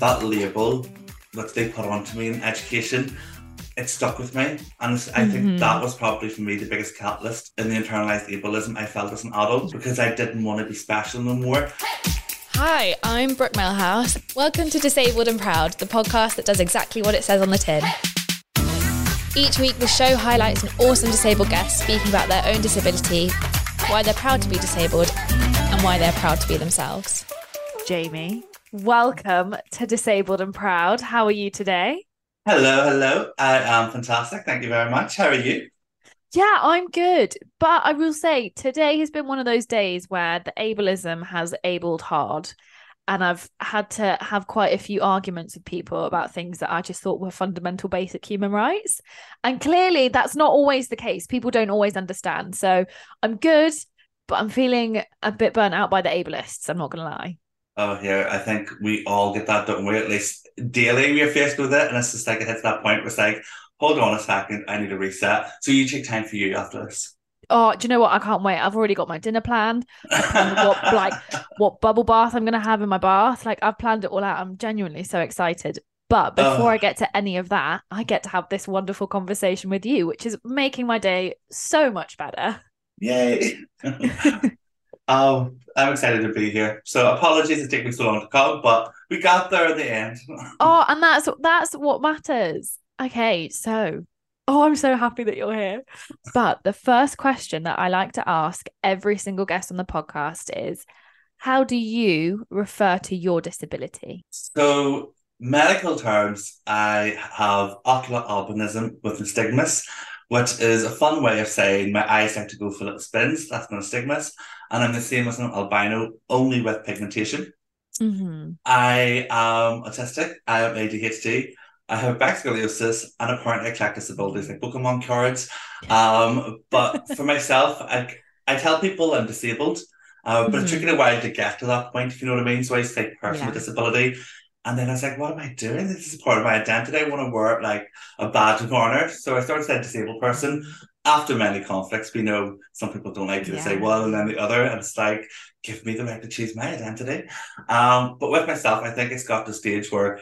that label that they put onto me in education, it stuck with me. And I think Mm-hmm. that was probably for me the biggest catalyst in the internalized ableism I felt as an adult because I didn't want to be special no more. Hi, I'm Brooke Melhouse. Welcome to Disabled and Proud, the podcast that does exactly what it says on the tin. Each week, the show highlights an awesome disabled guest speaking about their own disability, why they're proud to be disabled, and why they're proud to be themselves. Jamie, welcome to Disabled and Proud. How are you today? Hello, hello. I am fantastic. Thank you very much. How are you? Yeah, I'm good. But I will say today has been one of those days where the ableism has abled hard. And I've had to have quite a few arguments with people about things that I just thought were fundamental basic human rights. And clearly that's not always the case. People don't always understand. So I'm good, but I'm feeling a bit burnt out by the ableists. I'm not going to lie. Oh, yeah. I think we all get that, don't we? At least daily we are faced with it. And it's just like it hits that point where it's like, hold on a second, I need to reset. So you take time for you after this. Oh, do you know what? I can't wait. I've already got my dinner planned. What like what bubble bath I'm gonna have in my bath. Like I've planned it all out. I'm genuinely so excited. But before Oh. I get to any of that, I get to have this wonderful conversation with you, which is making my day so much better. Yay. oh, I'm excited to be here. So apologies it took me so long to come, but we got there in the end. Oh, and that's that's what matters. Okay, so oh, I'm so happy that you're here. But the first question that I like to ask every single guest on the podcast is how do you refer to your disability? So medical terms, I have ocular albinism with nystagmus, which is a fun way of saying my eyes like to go for little spins. That's my nystagmus. And I'm the same as an albino, only with pigmentation. Mm-hmm. I am autistic. I have ADHD. I have back scoliosis and apparently I collect disabilities like Pokemon cards. Um, but for myself, I, I tell people I'm disabled, uh, but it took me a while to get to that point, if you know what I mean. So I say person with disability. And then I was like, what am I doing? This is part of my identity. I want to wear like a badge of honor. So I started saying disabled person. After many conflicts, we know some people don't like you to say Yeah. one and then the other. And it's like, give me the right to choose my identity. Um, but with myself, I think it's got to the stage where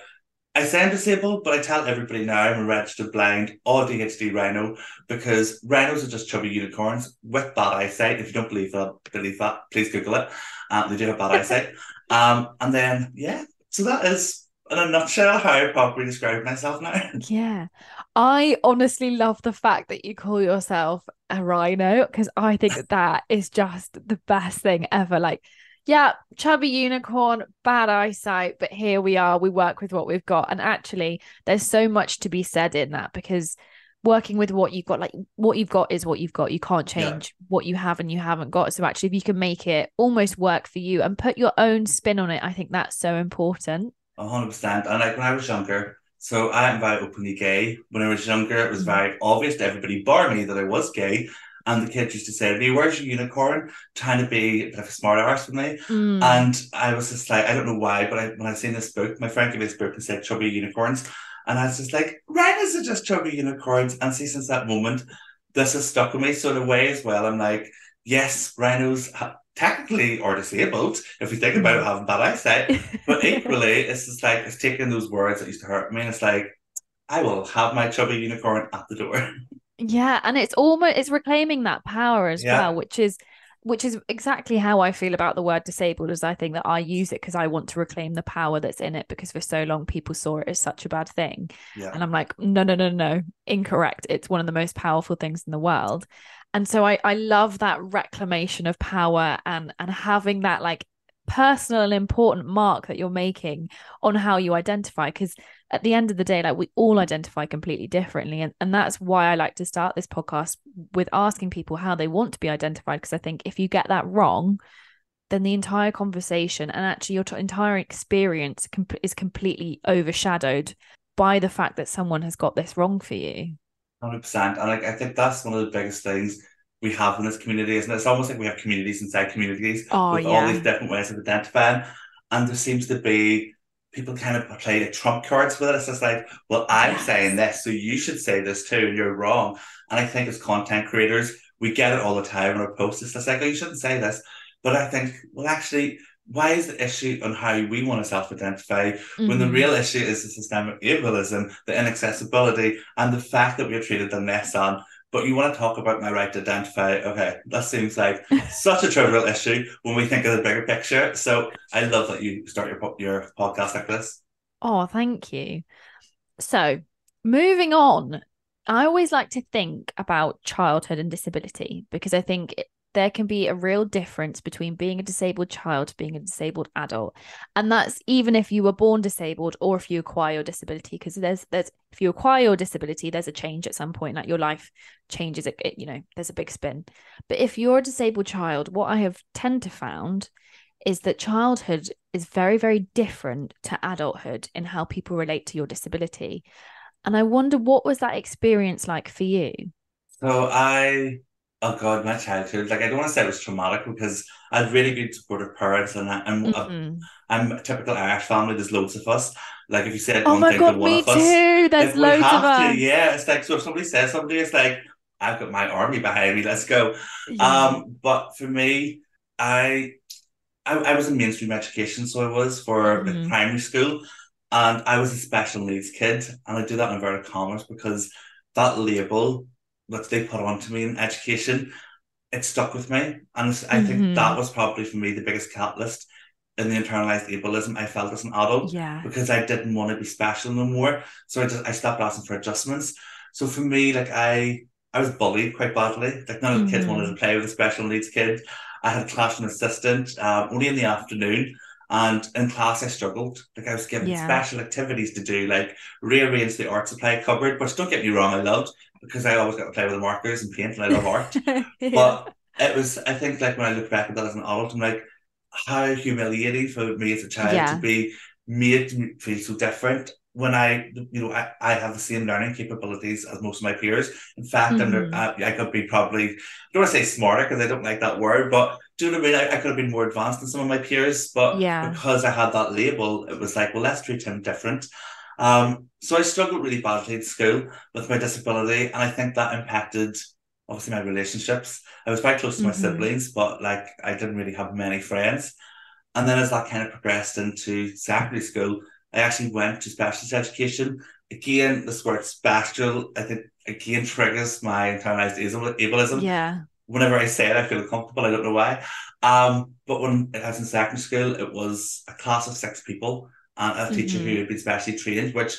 I say I'm disabled, but I tell everybody now I'm a registered blind ADHD rhino because rhinos are just chubby unicorns with bad eyesight. If you don't believe that, believe that, please Google it. Um, they do have bad eyesight. Um, and then yeah, so that is in a nutshell how I probably describe myself now. Yeah. I honestly love the fact that you call yourself a rhino because I think that that is just the best thing ever. Like, yeah, chubby unicorn, bad eyesight, but here we are. We work with what we've got. And actually, there's so much to be said in that because working with what you've got, like what you've got is what you've got. You can't Yeah. change what you have and you haven't got. So actually, if you can make it almost work for you and put your own spin on it, I think that's so important. A hundred percent. And like when I was younger, so I am very openly gay. When I was younger, it was Mhm. very obvious to everybody, bar me, that I was gay. And the kids used to say to me, Where's your unicorn? Trying to be a bit of a smart arse with me. Mm. And I was just like, I don't know why, but I, when I seen this book, my friend gave me this book and said chubby unicorns. And I was just like, rhinos are just chubby unicorns. And see, since that moment, this has stuck with me. sort of way as well, I'm like, yes, rhinos ha- technically are disabled if you think about it having bad eyesight. But equally, it's just like it's taking those words that used to hurt me, and it's like I will have my chubby unicorn at the door. Yeah, and it's almost it's reclaiming that power as Yeah. well, which is which is exactly how I feel about the word disabled as I think that I use it because I want to reclaim the power that's in it because for so long people saw it as such a bad thing. Yeah, And I'm like, no, no, no, no, incorrect. It's one of the most powerful things in the world. And so I I love that reclamation of power and and having that like personal and important mark that you're making on how you identify because at the end of the day like we all identify completely differently and, and that's why i like to start this podcast with asking people how they want to be identified because i think if you get that wrong then the entire conversation and actually your t- entire experience com- is completely overshadowed by the fact that someone has got this wrong for you hundred percent. And like I think that's one of the biggest things we have in this community, isn't it? It's almost like we have communities inside communities Oh, with all these different ways of identifying, and there seems to be people kind of play the trump cards with it. It's just like, well, I'm Yes. saying this, so you should say this too, and you're wrong. And I think as content creators, we get it all the time in our posts. It's just like, oh, you shouldn't say this. But I think, well, actually, why is the issue on how we want to self-identify mm-hmm. when the mm-hmm. real issue is the systemic ableism, the inaccessibility, and the fact that we're treated them less than. But you want to talk about my right to identify? Okay, that seems like such a trivial issue when we think of the bigger picture. So I love that you start your your podcast like this. Oh, thank you. So moving on, I always like to think about childhood and disability because I think it, there can be a real difference between being a disabled child to being a disabled adult. And that's even if you were born disabled or if you acquire your disability because there's there's if you acquire your disability there's a change at some point like your life changes it, it you know there's a big spin. But if you're a disabled child what i have tend to found is that childhood is very very different to adulthood in how people relate to your disability. And i wonder what was that experience like for you? So i oh god, my childhood. Like I don't want to say it was traumatic because I had really good supportive parents, and I, am mm-hmm. I'm a typical Irish family. There's loads of us. Like if you said oh one thing God, to one of us, too. There's if loads we have of us. To, yeah, it's like so if somebody says something, it's like I've got my army behind me. Let's go. Yeah. Um, but for me, I, I, I was in mainstream education, so I was for mm-hmm. primary school, and I was a special needs kid, and I do that in inverted commas because that label that they put onto me in education, it stuck with me. And I mm-hmm. think that was probably for me the biggest catalyst in the internalized ableism I felt as an adult. Yeah. Because I didn't want to be special no more. So I just I stopped asking for adjustments. So for me, like I I was bullied quite badly. Like none of the mm-hmm. kids wanted to play with a special needs kid. I had a classroom assistant um, only in the afternoon. And in class, I struggled. Like I was given yeah. special activities to do, like rearrange the art supply cupboard. Which don't get me wrong, I loved because I always got to play with the markers and paint, and I love art. yeah. But it was, I think, like when I look back at that as an adult, I'm like, how humiliating for me as a child yeah. to be made to feel so different when I, you know, I, I have the same learning capabilities as most of my peers. In fact, mm-hmm. uh, I could be probably, I don't want to say smarter because I don't like that word, but do you know what I mean? I, I, could have been more advanced than some of my peers, but yeah. because I had that label, it was like, well, let's treat him different. Um, so I struggled really badly at school with my disability, and I think that impacted obviously my relationships. I was quite close to my mm-hmm. siblings, but like I didn't really have many friends. And then as that kind of progressed into secondary school, I actually went to specialist education. Again, the word special, I think, again triggers my internalized ableism. Yeah. Whenever I say it, I feel uncomfortable. I don't know why. Um, but when I was in secondary school, it was a class of six people and a teacher mm-hmm. who had been specially trained, which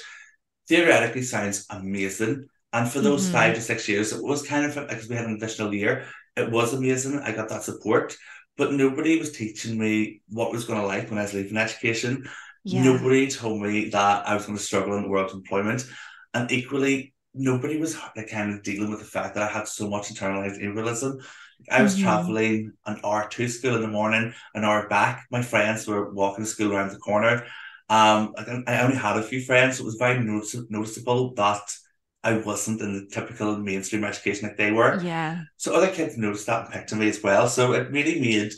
theoretically sounds amazing. And for those mm-hmm. five to six years, it was kind of because we had an additional year. It was amazing. I got that support, but nobody was teaching me what was going to like when I was leaving education. Yeah. Nobody told me that I was going to struggle in the world of employment. And equally, nobody was like, kind of dealing with the fact that I had so much internalized ableism. I was mm-hmm. traveling an hour to school in the morning, an hour back. My friends were walking to school around the corner. Um, I, I only had a few friends, so it was very notice- noticeable that I wasn't in the typical mainstream education like they were. Yeah. So other kids noticed that and picked on me as well. So it really made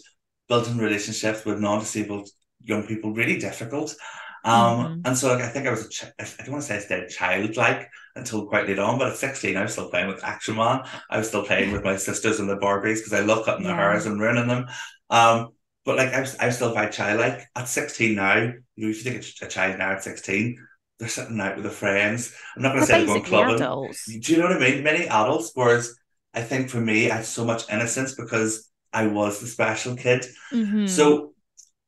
building relationships with non-disabled young people really difficult. Um, mm-hmm. and so like, I think I was a ch- I don't want to say I stayed childlike until quite late on, but at 16 I was still playing with Action Man. I was still playing with my sisters and the Barbies because I love cutting yeah. their hairs and ruining them. Um, but like I was, I was still very childlike. At 16 now, you know, if you take a, child now at 16, they're sitting out with their friends. I'm not going to say they're going clubbing. Adults. Do you know what I mean? Many adults, whereas I think for me, I had so much innocence because I was the special kid. Mm-hmm. So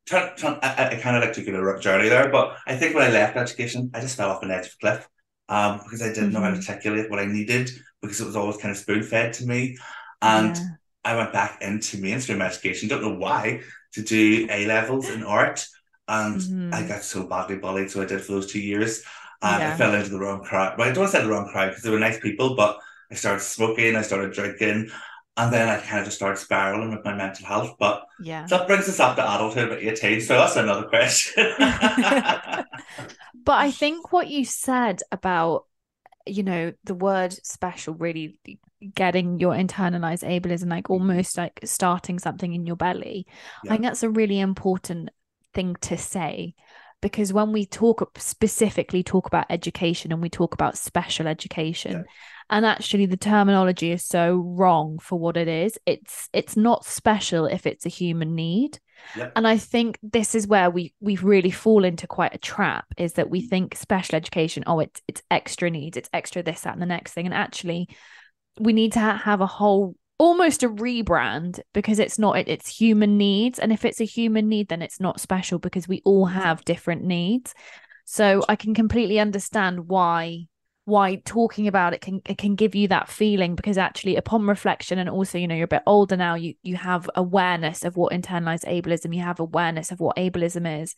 turn, turn, I, I kind of like took a journey there, but I think when I left education, I just fell off an edge of a cliff um, because I didn't mm-hmm. know how to mm-hmm. articulate what I needed because it was always kind of spoon fed to me. And yeah. I went back into mainstream education, don't know why, to do A levels in art. And mm-hmm. I got so badly bullied, so I did for those two years. And yeah. I fell into the wrong crowd. Well, I don't say the wrong crowd because they were nice people, but I started smoking, I started drinking, and then I kind of just started spiraling with my mental health. But yeah, that brings us up to adulthood at 18. So that's another question. but I think what you said about, you know, the word special really getting your internalized ableism, like mm-hmm. almost like starting something in your belly. Yeah. I think that's a really important thing to say because when we talk specifically talk about education and we talk about special education yeah. and actually the terminology is so wrong for what it is it's it's not special if it's a human need Yep. And I think this is where we we really fall into quite a trap is that we think special education, oh, it's it's extra needs, it's extra this, that, and the next thing. And actually, we need to have a whole almost a rebrand because it's not it, it's human needs. And if it's a human need then it's not special because we all have different needs. So i can completely understand why why talking about it can it can give you that feeling because actually upon reflection and also you know you're a bit older now you you have awareness of what internalized ableism you have awareness of what ableism is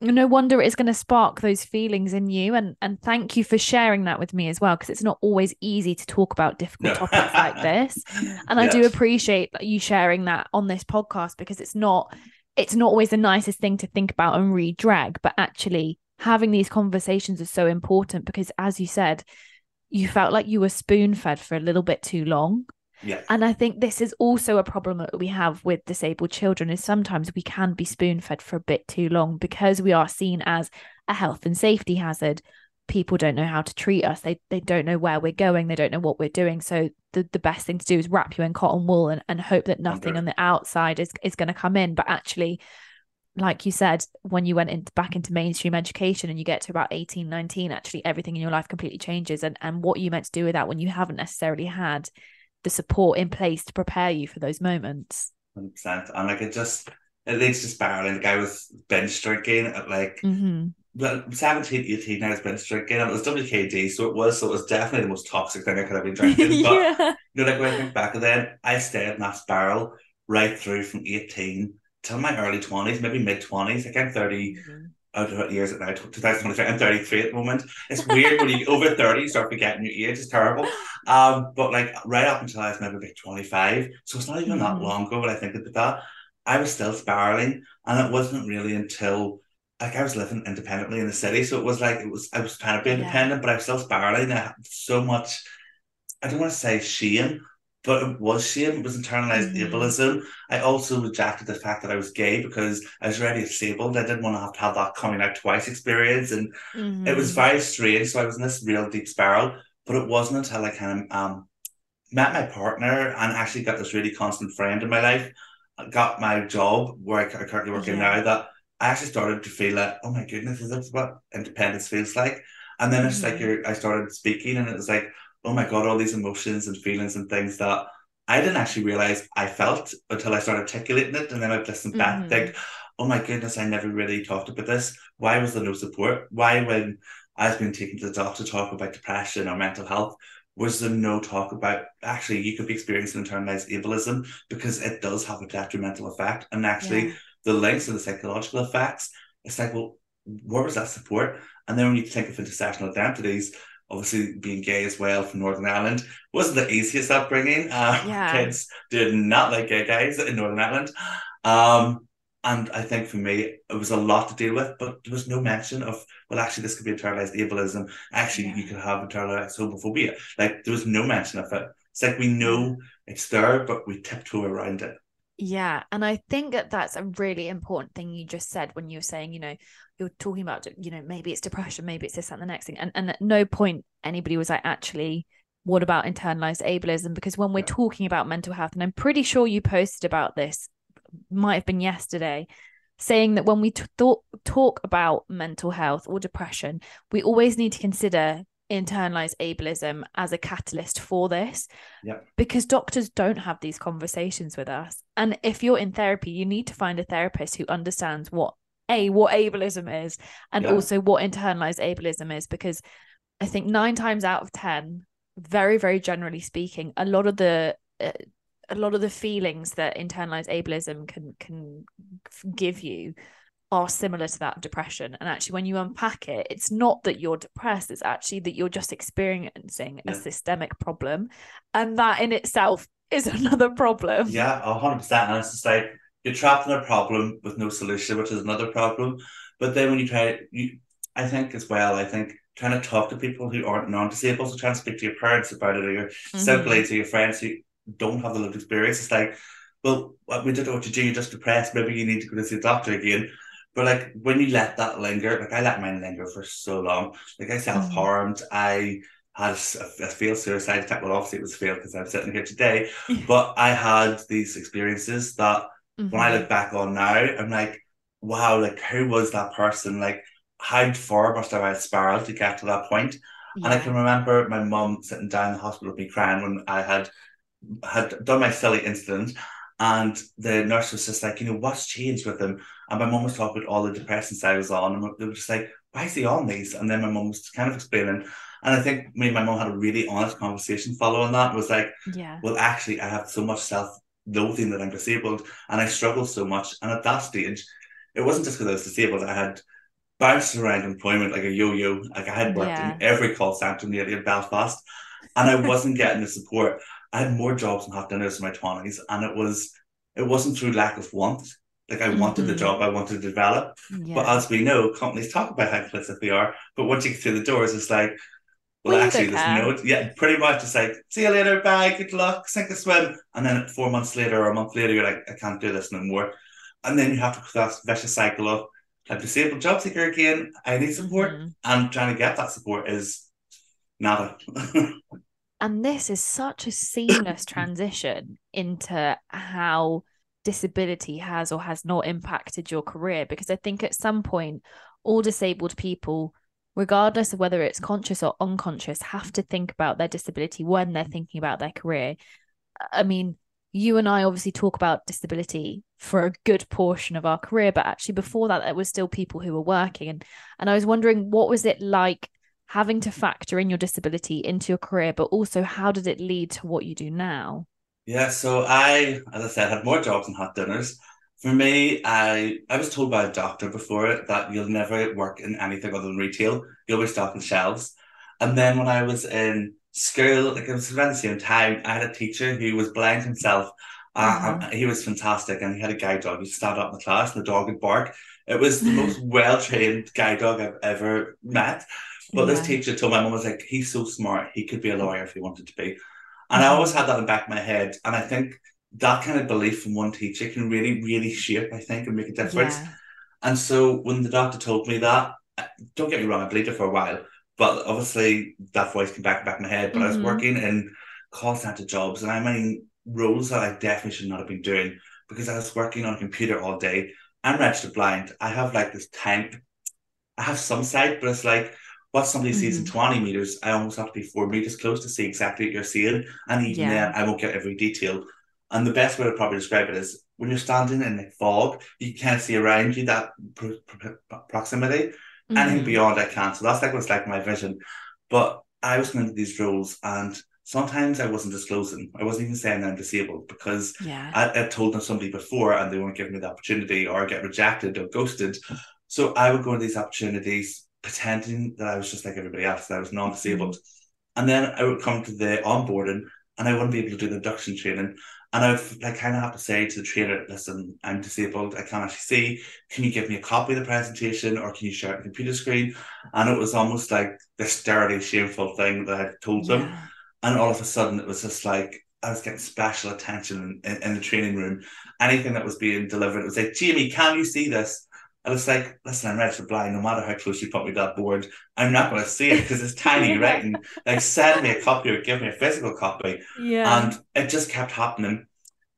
no wonder it's going to spark those feelings in you and and thank you for sharing that with me as well because it's not always easy to talk about difficult No. topics like this. And i do appreciate you sharing that on this podcast because it's not it's not always the nicest thing to think about and re-drag but actually having these conversations is so important because as you said you felt like you were spoon-fed for a little bit too long Yeah. and I think this is also a problem that we have with disabled children is sometimes we can be spoon fed for a bit too long because we are seen as a health and safety hazard. People don't know how to treat us. They they don't know where we're going. They don't know what we're doing. So the, the best thing to do is wrap you in cotton wool and, and hope that nothing on the outside is is going to come in. But actually, like you said, when you went into back into mainstream education and you get to about 18, 19, actually everything in your life completely changes. And and what you meant to do with that when you haven't necessarily had the support in place to prepare you for those moments. Hundred percent. And like it just it leads to spiraling. Like I was binge drinking at like Mm-hmm. well 17, 18 I was binge drinking and it was WKD, so it was so it was definitely the most toxic thing I could have been drinking. But you know, like when I think back of then, I stayed in that spiral right through from 18 till my early 20s, maybe mid 20s. Like I'm 30 out of what years at now, 2023. I'm 33 at the moment. It's weird when you over 30, you start forgetting your age. It's terrible. Um, but like right up until I was maybe about 25, so it's not even that Mhm. long ago when I think about that, I was still spiraling. And it wasn't really until like I was living independently in the city. So it was like it was I was trying to be Yeah. independent, but I was still spiraling. I had so much I don't want to say shame, but it was shame. It was internalized Mhm. ableism. I also rejected the fact that I was gay because I was already disabled. I didn't want to have to have that coming out twice experience. And it was Mhm. very strange. So I was in this real deep spiral. But it wasn't until I kind of um, met my partner and actually got this really constant friend in my life, got my job where I currently work in now, that I actually started to feel like, oh my goodness, is this what independence feels like? And then it's like you're, I started speaking and it was like, oh my God, all these emotions and feelings and things that I didn't actually realize I felt until I started articulating it. And then I'd listen back, Mhm. think, oh my goodness, I never really talked about this. Why was there no support? Why, when I was being taken to the doctor to talk about depression or mental health, was there no talk about actually you could be experiencing internalized ableism because it does have a detrimental effect and actually Yeah. the links and the psychological effects it's like well where was that support and then when you think of intersectional identities obviously being gay as well from Northern Ireland wasn't the easiest upbringing. Uh, Yeah. kids did not like gay guys in Northern Ireland. Um and I think for me it was a lot to deal with but there was no mention of well actually this could be internalized ableism. Actually Yeah. you could have internalized homophobia. Like there was no mention of it. It's like we know it's there but we tiptoe around it. Yeah, and I think that that's a really important thing you just said when you were saying, you know, you're talking about, you know, maybe it's depression, maybe it's this that, and the next thing, and and at no point anybody was like, actually, what about internalized ableism? Because when we're Yeah. talking about mental health, and I'm pretty sure you posted about this, might have been yesterday, saying that when we t- thought, talk about mental health or depression, we always need to consider internalized ableism as a catalyst for this Yeah. because doctors don't have these conversations with us and if you're in therapy you need to find a therapist who understands what a what ableism is and Yeah. also what internalized ableism is because i think 9 times out of 10 very very generally speaking a lot of the uh, a lot of the feelings that internalized ableism can can give you are similar to that of depression and actually when you unpack it it's not that you're depressed it's actually that you're just experiencing a systemic problem and that in itself is another problem Yeah, a hundred percent. And it's just like you're trapped in a problem with no solution, which is another problem. But then when you try, you, I think as well, I think trying to talk to people who aren't non-disabled, so trying to speak to your parents about it, or your mm-hmm. simply to your friends who don't have the lived experience, it's like, well, we don't know what you do, you're just depressed. Maybe you need to go to see a doctor again. But like when you let that linger, like I let mine linger for so long. Like I mm-hmm. self harmed, I had a, a failed suicide attempt. Well, obviously it was failed because I'm sitting here today. But I had these experiences that mm-hmm. when I look back on now, I'm like, wow, like who was that person? Like how far must I have spiraled to get to that point? Yeah. And I can remember my mum sitting down in the hospital with me crying when I had had done my silly incident and the nurse was just like, you know, what's changed with him? And my mum was talking about all the depressants I was on, and they were just like, why is he on these? And then my mum was kind of explaining. And I think me and my mum had a really honest conversation following that. It was like, yeah, well, actually, I have so much self loathing that I'm disabled and I struggle so much. And at that stage, it wasn't just because I was disabled. I had bounced around employment like a yo-yo. Like I had worked yeah. in every call centre nearly in Belfast, and I wasn't getting the support. I had more jobs and hot dinners in my twenties, and it was it wasn't through lack of want. Like I mm-hmm. wanted the mm-hmm. job, I wanted to develop. Yeah. But as we know, companies talk about how complicit they are, but once you get through the doors, it's like, well, actually, there's no, yeah, pretty much it's like, see you later, bye, good luck, sink or swim. And then four months later or a month later, you're like, I can't do this no more. And then you have to cross that vicious cycle of, I'm disabled job seeker again, I need support. Mm-hmm. And trying to get that support is nada. and this is such a seamless transition into how disability has or has not impacted your career because i think at some point all disabled people regardless of whether it's conscious or unconscious have to think about their disability when they're thinking about their career i mean you and i obviously talk about disability for a good portion of our career but actually before that there was still people who were working and and i was wondering what was it like having to factor in your disability into your career, but also how did it lead to what you do now? Yeah, so I, as I said, had more jobs and hot dinners. For me, I I was told by a doctor before that you'll never work in anything other than retail. You'll be stocking shelves. And then when I was in school, like it was around the same time, I had a teacher who was blind himself. Uh, uh-huh. he was fantastic, and he had a guide dog. He stand up in the class, and the dog would bark. It was the most well trained guide dog I've ever met. But yeah. this teacher told my mum was like, he's so smart, he could be a lawyer if he wanted to be. And mm-hmm. I always had that in the back of my head. And I think that kind of belief from one teacher can really, really shape, I think, and make a difference. Yeah. And so when the doctor told me that, don't get me wrong, I believed it for a while, but obviously that voice came back back in my head. But mm-hmm. I was mm-hmm. working in call center jobs, and I mean roles that I definitely should not have been doing because I was working on a computer all day. I'm registered blind. I have like this time. I have some sight, but it's like what somebody mm-hmm. sees in mm-hmm. 20 meters, I almost have to be four meters close to see exactly what you're seeing. And even yeah. then, I won't get every detail. And the best way to probably describe it is when you're standing in the fog, you can't see around you that pro- pro- proximity. Mm-hmm. Anything beyond, I can't. So that's like what's like my vision. But I was going into these roles and sometimes I wasn't disclosing. I wasn't even saying I'm disabled because yeah. I, I told them somebody before and they weren't giving me the opportunity or get rejected or ghosted. So I would go to these opportunities pretending that I was just like everybody else, that I was non disabled. And then I would come to the onboarding and I wouldn't be able to do the induction training. And I would like kind of have to say to the trainer, listen, I'm disabled, I can't actually see. Can you give me a copy of the presentation or can you share the computer screen? And it was almost like this dirty, shameful thing that I told them. Yeah. And all of a sudden it was just like I was getting special attention in, in, the training room. Anything that was being delivered, it was like, Jamie, can you see this? I was like, listen, I'm ready for blind. No matter how close you put me to that board, I'm not going to see it because it's tiny writing. Like, send me a copy or give me a physical copy. Yeah. And it just kept happening.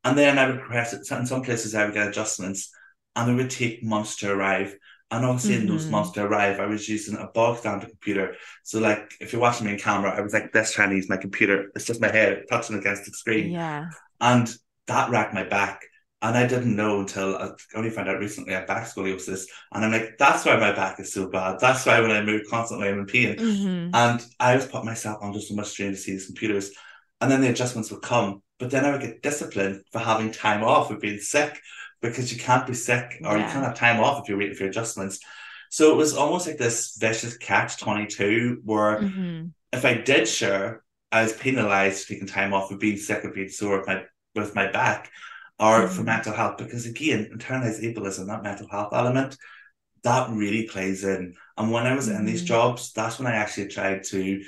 And then I would press it. In some places, I would get adjustments, and it would take months to arrive. And obviously, mm-hmm. in those mm-hmm. months to arrive, I was using a bog standard computer. So, like, if you're watching me in camera, I was like this trying to use my computer. It's just my head touching against the screen. Yeah. And that racked my back. And I didn't know until I only found out recently I have back scoliosis. And I'm like, that's why my back is so bad. That's why when I move constantly, I'm in pain. Mm-hmm. And I was putting myself under so much strain to see these computers. And then the adjustments would come. But then I would get disciplined for having time off for being sick because you can't be sick or yeah. you can't have time off if you're waiting for adjustments. So it was almost like this vicious catch 22 where mm-hmm. if I did share, I was penalized for taking time off for being sick or being sore with my, with my back or mm-hmm. for mental health because again internalized ableism that mental health element that really plays in and when i was in these mm-hmm. jobs that's when i actually tried to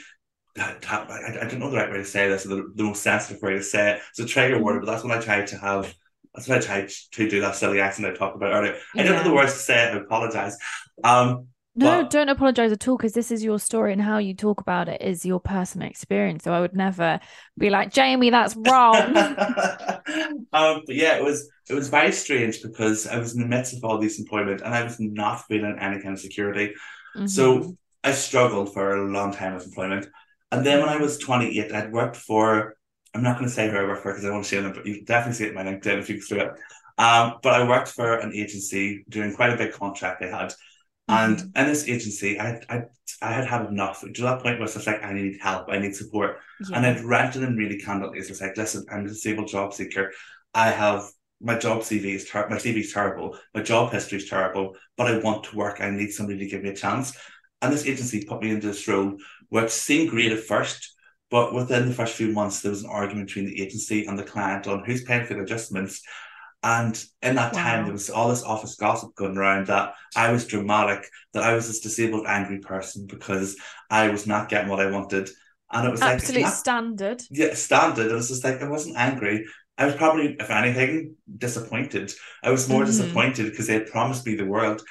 I, I don't know the right way to say this, the, the most sensitive way to say it. It's a trigger word, but that's when I tried to have that's when I tried to do that silly accent I talked about earlier. I don't know the words to say it, I apologize. Um, No, But- don't apologize at all because this is your story and how you talk about it is your personal experience. So I would never be like, Jamie, that's wrong. um, but yeah, it was it was very strange because I was in the midst of all this employment and I was not feeling any kind of security. Mhm. So I struggled for a long time with employment. And then when I was 28, I'd worked for, I'm not going to say who I worked for because I won't share it, but you can definitely see it in my LinkedIn if you go through it. Um, but I worked for an agency doing quite a big contract they had. And Mhm. in this agency, I, I, I had had enough to that point where it's just like, I need help, I need support. yeah. And I'd rented and really candidly. It's like, listen, I'm a disabled job seeker. I have my job CV is ter- my CV is terrible. My job history is terrible, but I want to work. I need somebody to give me a chance. And this agency put me into this role, which seemed great at first, but within the first few months, there was an argument between the agency and the client on who's paying for the adjustments. And in that time, there was all this office gossip going around that I was dramatic, that I was this disabled, angry person because I was not getting what I wanted. And it was like, it's Absolute not standard. yeah, standard. It was just like I wasn't angry. I was probably, if anything, disappointed. I was more Mhm. disappointed because they had promised me the world.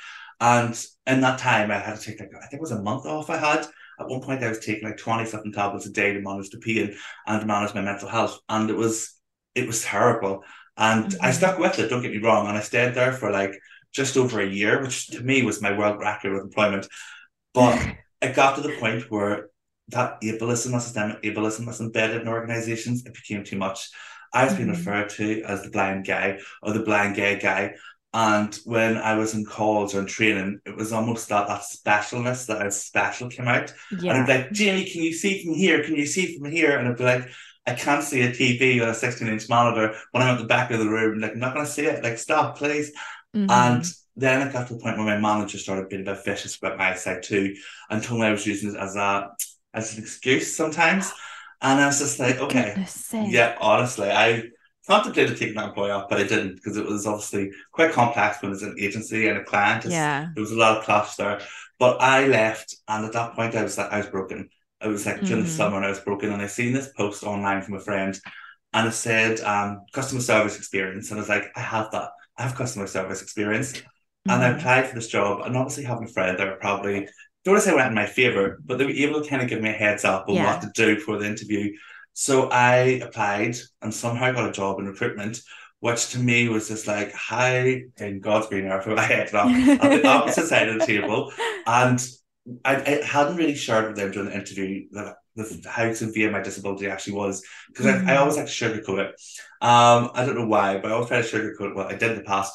And in that time, I had to take like I think it was a month off. I had at one point I was taking like twenty something tablets a day to manage the pain and to manage my mental health, and it was it was terrible. And I Mhm. stuck with it. Don't get me wrong. And I stayed there for like just over a year, which to me was my world record with employment. But it got to the point where that ableism, systemic ableism was embedded in organizations, it became too much. I was being Mhm. referred to as the blind guy or the blind gay guy. And when I was in calls or in training, it was almost that that specialness, that I was special came out. And. I'd be like, Jamie, can you see from here? Can you see from here? And I'd be like, I can't see a TV on a 16 inch monitor when I'm at the back of the room. Like, I'm not going to see it. Like, stop, please. Mhm. And then I got to the point where my manager started being a bit vicious about my eyesight too, and told me I was using it as a as an excuse sometimes. And I was just like, okay, yeah, honestly, I contemplated taking that employee off, but I didn't because it was obviously quite complex when it's an agency and a client. It's- Yeah. There was a lot of clash there. But I left, and at that point, I was like, I was broken. I was like during the Mhm. summer, and I was broken, and I seen this post online from a friend, and it said um, customer service experience, and I was like, I have that. I have customer service experience, and I Mhm. applied for this job. And obviously, having a friend, they were probably don't want to say went in my favor, but they were able to kind of give me a heads up on Yeah. what to do for the interview. So I applied and somehow got a job in recruitment, which to me was just like, hi, in God's green earth, I headed off at the opposite side of the table. And I, I hadn't really shared with them during the interview that the, how severe my disability actually was because I, I Mhm. always like to sugarcoat it. Um, I don't know why, but I always try to sugarcoat. Well, I did in the past.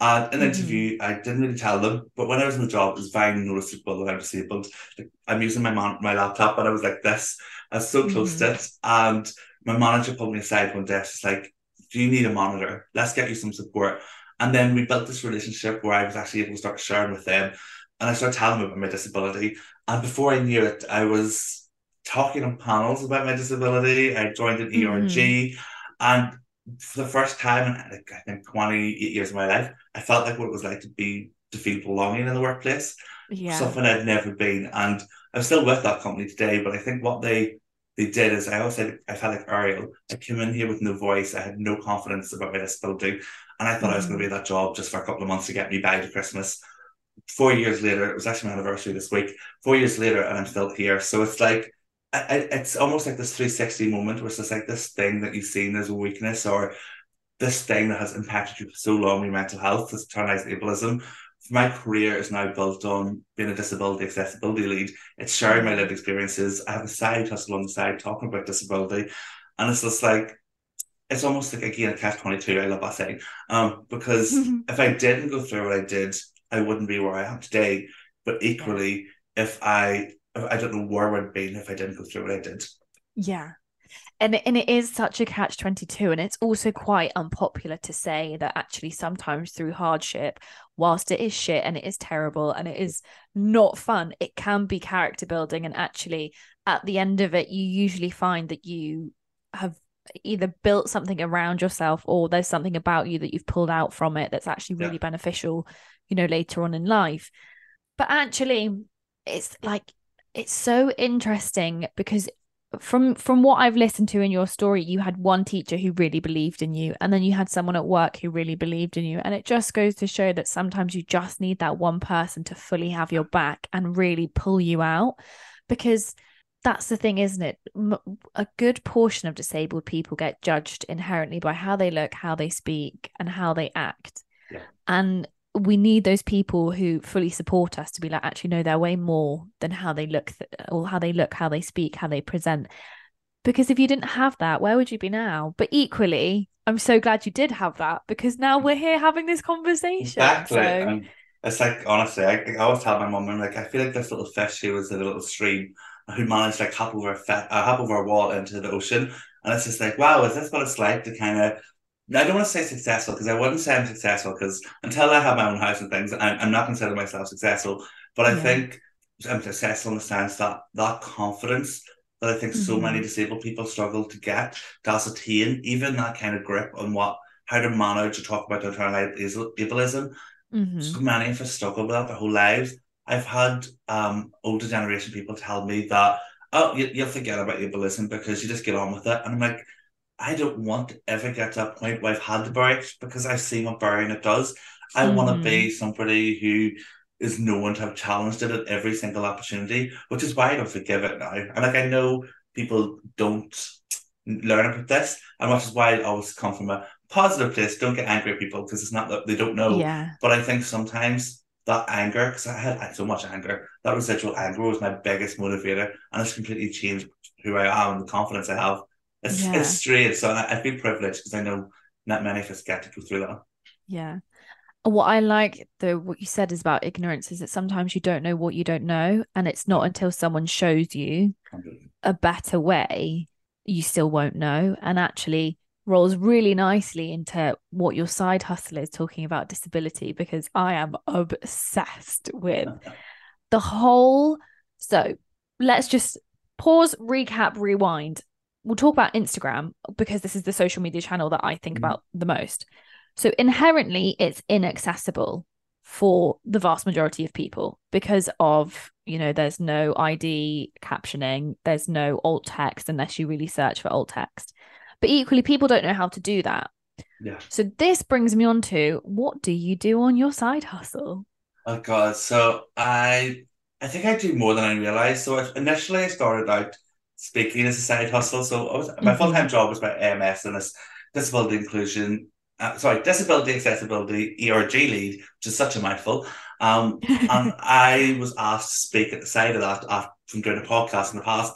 And in the Mhm. interview, I didn't really tell them, but when I was in the job, it was very noticeable that I'm disabled. Like, I'm using my man- my laptop, and I was like this. I was so close to it, and my manager pulled me aside one day. She's like, "Do you need a monitor? Let's get you some support." And then we built this relationship where I was actually able to start sharing with them, and I started telling them about my disability. And before I knew it, I was talking on panels about my disability. I joined an ERG, mm-hmm. and for the first time in like, I think 28 years of my life, I felt like what it was like to be to feel belonging in the workplace. Yeah. Something I'd never been. And I'm still with that company today, but I think what they they did is I always said I felt like Ariel. I came in here with no voice. I had no confidence about my disability. And I thought I was mm-hmm. going to be at that job just for a couple of months to get me by to Christmas. Four years later, it was actually my anniversary this week. Four years later, and I'm still here. So it's like I, it's almost like this 360 moment where it's just like this thing that you've seen as a weakness or this thing that has impacted you for so long, your mental health, this internalized ableism. My career is now built on being a disability accessibility lead. It's sharing my lived experiences. I have a side hustle on the side talking about disability. And it's just like, it's almost like again a catch 22. I love that saying. Um, because if I didn't go through what I did, I wouldn't be where I am today. But equally, if I if I don't know where I'd been if I didn't go through what I did. Yeah. And and it is such a catch 22 and it's also quite unpopular to say that actually sometimes through hardship whilst it is shit and it is terrible and it is not fun it can be character building and actually at the end of it you usually find that you have either built something around yourself or there's something about you that you've pulled out from it that's actually really Yeah. beneficial you know later on in life but actually it's like it's so interesting because from from what I've listened to in your story, you had one teacher who really believed in you, and then you had someone at work who really believed in you. And it just goes to show that sometimes you just need that one person to fully have your back and really pull you out. Because that's the thing, isn't it? A good portion of disabled people get judged inherently by how they look, how they speak, and how they act. Yeah. And we need those people who fully support us to be like actually know their way more than how they look th- or how they look how they speak how they present because if you didn't have that where would you be now but equally i'm so glad you did have that because now mm. we're here having this conversation exactly so... and it's like honestly I, I always tell my mom i'm like i feel like this little fish who was in a little stream who managed like hop over a fe- uh, hop over a wall into the ocean and it's just like wow is this what it's like to kind of I don't want to say successful because I wouldn't say I'm successful because until I have my own house and things, I'm, I'm not considering myself successful. But I yeah. think I'm successful in the sense that that confidence that I think mm-hmm. so many disabled people struggle to get to ascertain, even that kind of grip on what how to manage to talk about internal ableism. Mm-hmm. So many of us struggle with that their whole lives. I've had um, older generation people tell me that, oh, you, will forget about your ableism because you just get on with it. And I'm like, I don't want to ever get to a point where I've had to bury it because I've seen what burying it does. I mm. want to be somebody who is known to have challenged it at every single opportunity, which is why I don't forgive it now. And like I know people don't learn about this, and which is why I always come from a positive place. Don't get angry at people because it's not that they don't know. Yeah. But I think sometimes that anger, because I had so much anger, that residual anger was my biggest motivator, and it's completely changed who I am and the confidence I have it's, yeah. it's strange. So I, I feel privileged because I know not many of us get to go through that. Yeah. What I like the what you said is about ignorance is that sometimes you don't know what you don't know, and it's not until someone shows you a better way you still won't know. And actually rolls really nicely into what your side hustle is talking about disability because I am obsessed with the whole. So let's just pause, recap, rewind we'll talk about Instagram because this is the social media channel that I think mm. about the most. So inherently, it's inaccessible for the vast majority of people because of you know there's no ID captioning, there's no alt text unless you really search for alt text. But equally, people don't know how to do that. Yeah. So this brings me on to what do you do on your side hustle? Oh god, so I I think I do more than I realized. So initially I started out speaking as a side hustle. So was, my mm-hmm. full time job was my AMS and this disability inclusion. Uh, sorry, disability accessibility ERG lead, which is such a mouthful. Um, and I was asked to speak at the side of that after, from doing a podcast in the past.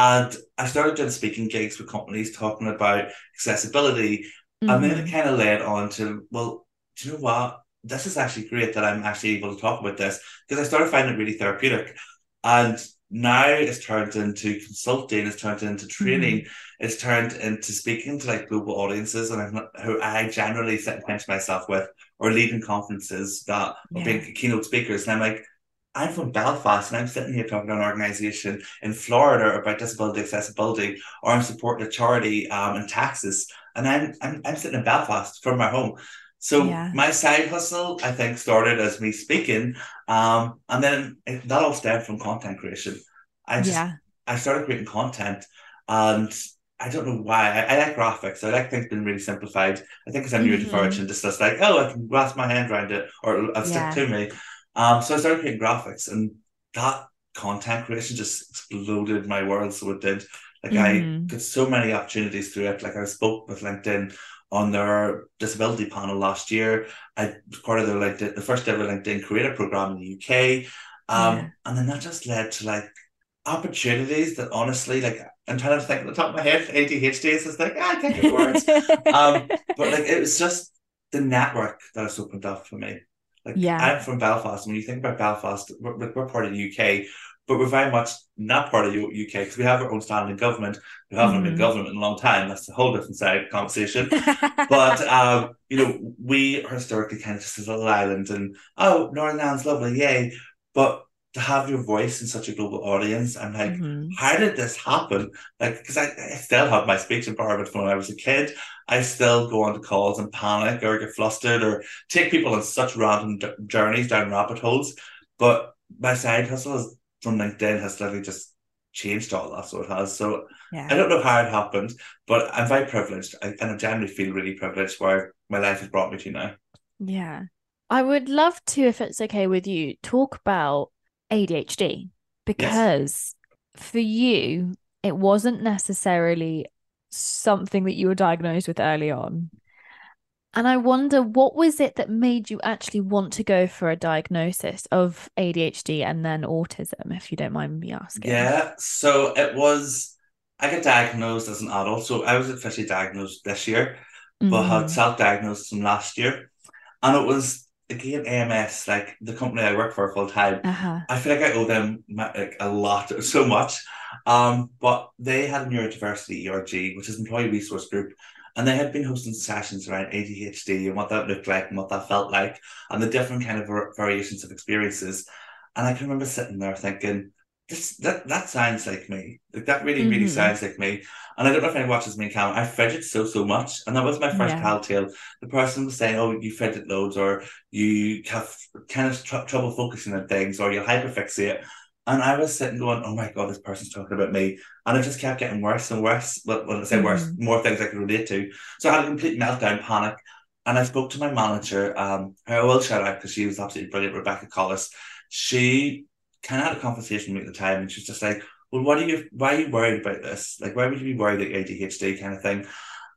And I started doing speaking gigs with companies talking about accessibility. Mm-hmm. And then it mm-hmm. kind of led on to, well, do you know what? This is actually great that I'm actually able to talk about this because I started finding it really therapeutic. And now it's turned into consulting, it's turned into training, mm-hmm. it's turned into speaking to like global audiences and I'm, who I generally sit and pinch myself with or leading conferences that yeah. being keynote speakers. And I'm like, I'm from Belfast and I'm sitting here talking to an organization in Florida about disability accessibility, or I'm supporting a charity um, in Texas, and I'm, I'm I'm sitting in Belfast from my home. So yeah. my side hustle, I think, started as me speaking, um, and then it, that all stemmed from content creation. I just yeah. I started creating content, and I don't know why. I, I like graphics. I like things being really simplified. I think because I'm mm-hmm. neurodivergent, just just like oh, I can grasp my hand around it, or it'll yeah. stick to me. Um, so I started creating graphics, and that content creation just exploded my world. So it did. Like mm-hmm. I got so many opportunities through it. Like I spoke with LinkedIn on their disability panel last year. I part of their LinkedIn, the first ever LinkedIn creator program in the UK. Um, yeah. and then that just led to like opportunities that honestly, like I'm trying to think at the top of my head, ADHD is just like, ah, I can't get words. um, but like it was just the network that has opened up for me. Like yeah. I'm from Belfast. When you think about Belfast, we're, we're part of the UK but we're very much not part of the UK because we have our own standing government. We haven't mm-hmm. been government in a long time. That's a whole different side of conversation. but um, you know, we are historically kind of just a little island, and oh, Northern Ireland's lovely, yay! But to have your voice in such a global audience, I'm like, mm-hmm. how did this happen? Like, because I, I still have my speech impairment from when I was a kid. I still go on to calls and panic or get flustered or take people on such random d- journeys down rabbit holes. But my side hustle is from LinkedIn has literally just changed all that, so it has. So Yeah. I don't know how it happened, but I'm very privileged. And I generally feel really privileged where my life has brought me to now. Yeah. I would love to, if it's okay with you, talk about ADHD because for you, it wasn't necessarily something that you were diagnosed with early on. And I wonder what was it that made you actually want to go for a diagnosis of ADHD and then autism, if you don't mind me asking? Yeah, so it was, I got diagnosed as an adult. So I was officially diagnosed this year, but had Mhm. self diagnosed from last year. And it was, again, AMS, like the company I work for full time. Uh-huh. I feel like I owe them like a lot, so much. Um, but they had a neurodiversity ERG, which is employee resource group, and they had been hosting sessions around ADHD and what that looked like and what that felt like, and the different kind of variations of experiences. And I can remember sitting there thinking, this that that sounds like me. Like that really, really Mhm. sounds like me. And I don't know if anyone watches me in camera. I fidget so so much, and that was my first Yeah. telltale. The person was saying, "Oh, you fidget loads, or you have kind of tr- trouble focusing on things, or you'll hyperfixate." And I was sitting going, "Oh my god, this person's talking about me," and it just kept getting worse and worse. Well, when I say worse, Mhm. more things I could relate to. So I had a complete meltdown, panic, and I spoke to my manager. Um, who I will shout out because she was absolutely brilliant, Rebecca Collis. She kind of had a conversation with me at the time, and she's just like, "Well, what are you? Why are you worried about this? Like, why would you be worried about ADHD kind of thing?"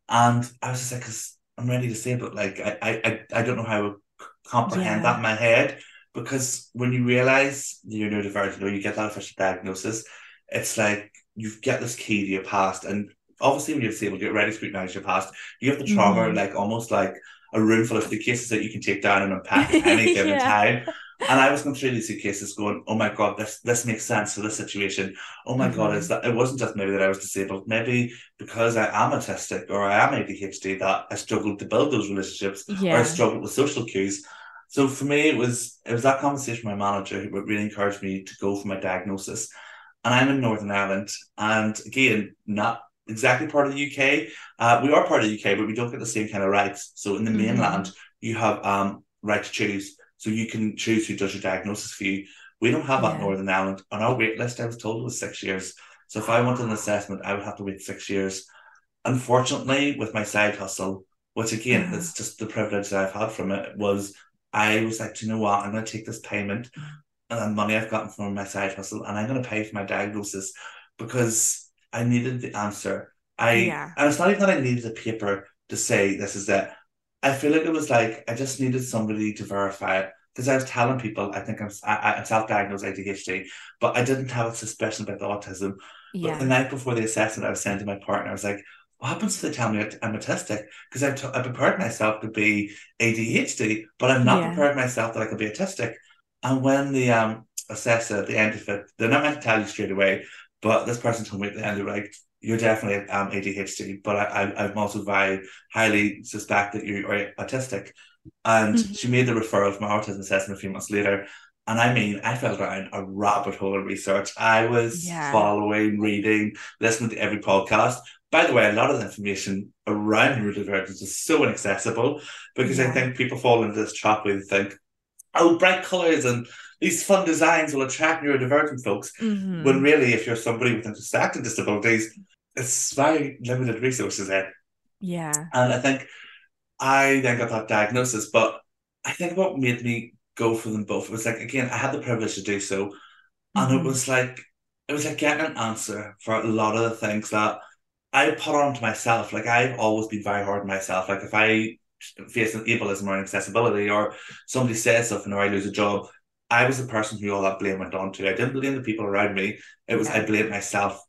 And I was just like, "Cause I'm ready to say, but like, I, I, I, I don't know how to c- comprehend Yeah. that in my head because when you realize you're neurodivergent or you get that official diagnosis, it's like you get this key to your past, and obviously when you're disabled, you're ready to scrutinize your past. You have the trauma, Mhm. like almost like a room full of suitcases that you can take down and unpack at any given Yeah. time. And I was going through these suitcases going, oh my God, this this makes sense for this situation. Oh my God, Mhm. is that it wasn't just maybe that I was disabled, maybe because I am autistic or I am ADHD that I struggled to build those relationships or I struggled with social cues. So for me, it was it was that conversation with my manager who really encouraged me to go for my diagnosis. And I'm in Northern Ireland, and again, not exactly part of the UK. Uh, we are part of the UK, but we don't get the same kind of rights. So in the Mhm. mainland, you have um right to choose. So you can choose who does your diagnosis for you. We don't have that in Yeah. Northern Ireland. On our wait list, I was told was six years. So if I wanted an assessment, I would have to wait six years. Unfortunately, with my side hustle, which again, Uh-huh. it's just the privilege that I've had from it, was I was like, you know what? I'm going to take this payment and the money I've gotten from my side hustle, and I'm going to pay for my diagnosis because I needed the answer. I Yeah. and it's not even that I needed a paper to say this is it. I feel like it was like I just needed somebody to verify it because I was telling people I think I'm I, I'm self-diagnosed ADHD, but I didn't have a suspicion about the autism. But the night before the assessment, I was saying to my partner, I was like, "What happens if they tell me I'm autistic? Because I've t- I prepared myself to be ADHD, but I'm not Yeah. prepared myself that I could be autistic." And when the um assessor at the end of it, they're not meant to tell you straight away, but this person told me at the end, they're like, "You're definitely um ADHD, but I, I I'm also very highly suspect that you're autistic." And she Mhm. made the referral from my autism assessment a few months later. And I mean, I fell down a rabbit hole of research. I was Yeah. following, reading, listening to every podcast. By the way, a lot of the information around neurodivergence is so inaccessible because I think people fall into this trap where they think, oh, bright colours and these fun designs will attract neurodivergent folks. Mhm. When really, if you're somebody with intersecting disabilities, it's very limited resources there. Yeah. And I think I then got that diagnosis, but I think what made me go for them both was like again, I had the privilege to do so, and it Mhm. was like it was like getting an answer for a lot of the things that I put on to myself. Like I've always been very hard on myself. Like if I face an ableism or inaccessibility, or somebody says something, or I lose a job, I was the person who all that blame went on to. I didn't blame the people around me. It was Yeah. I blamed myself.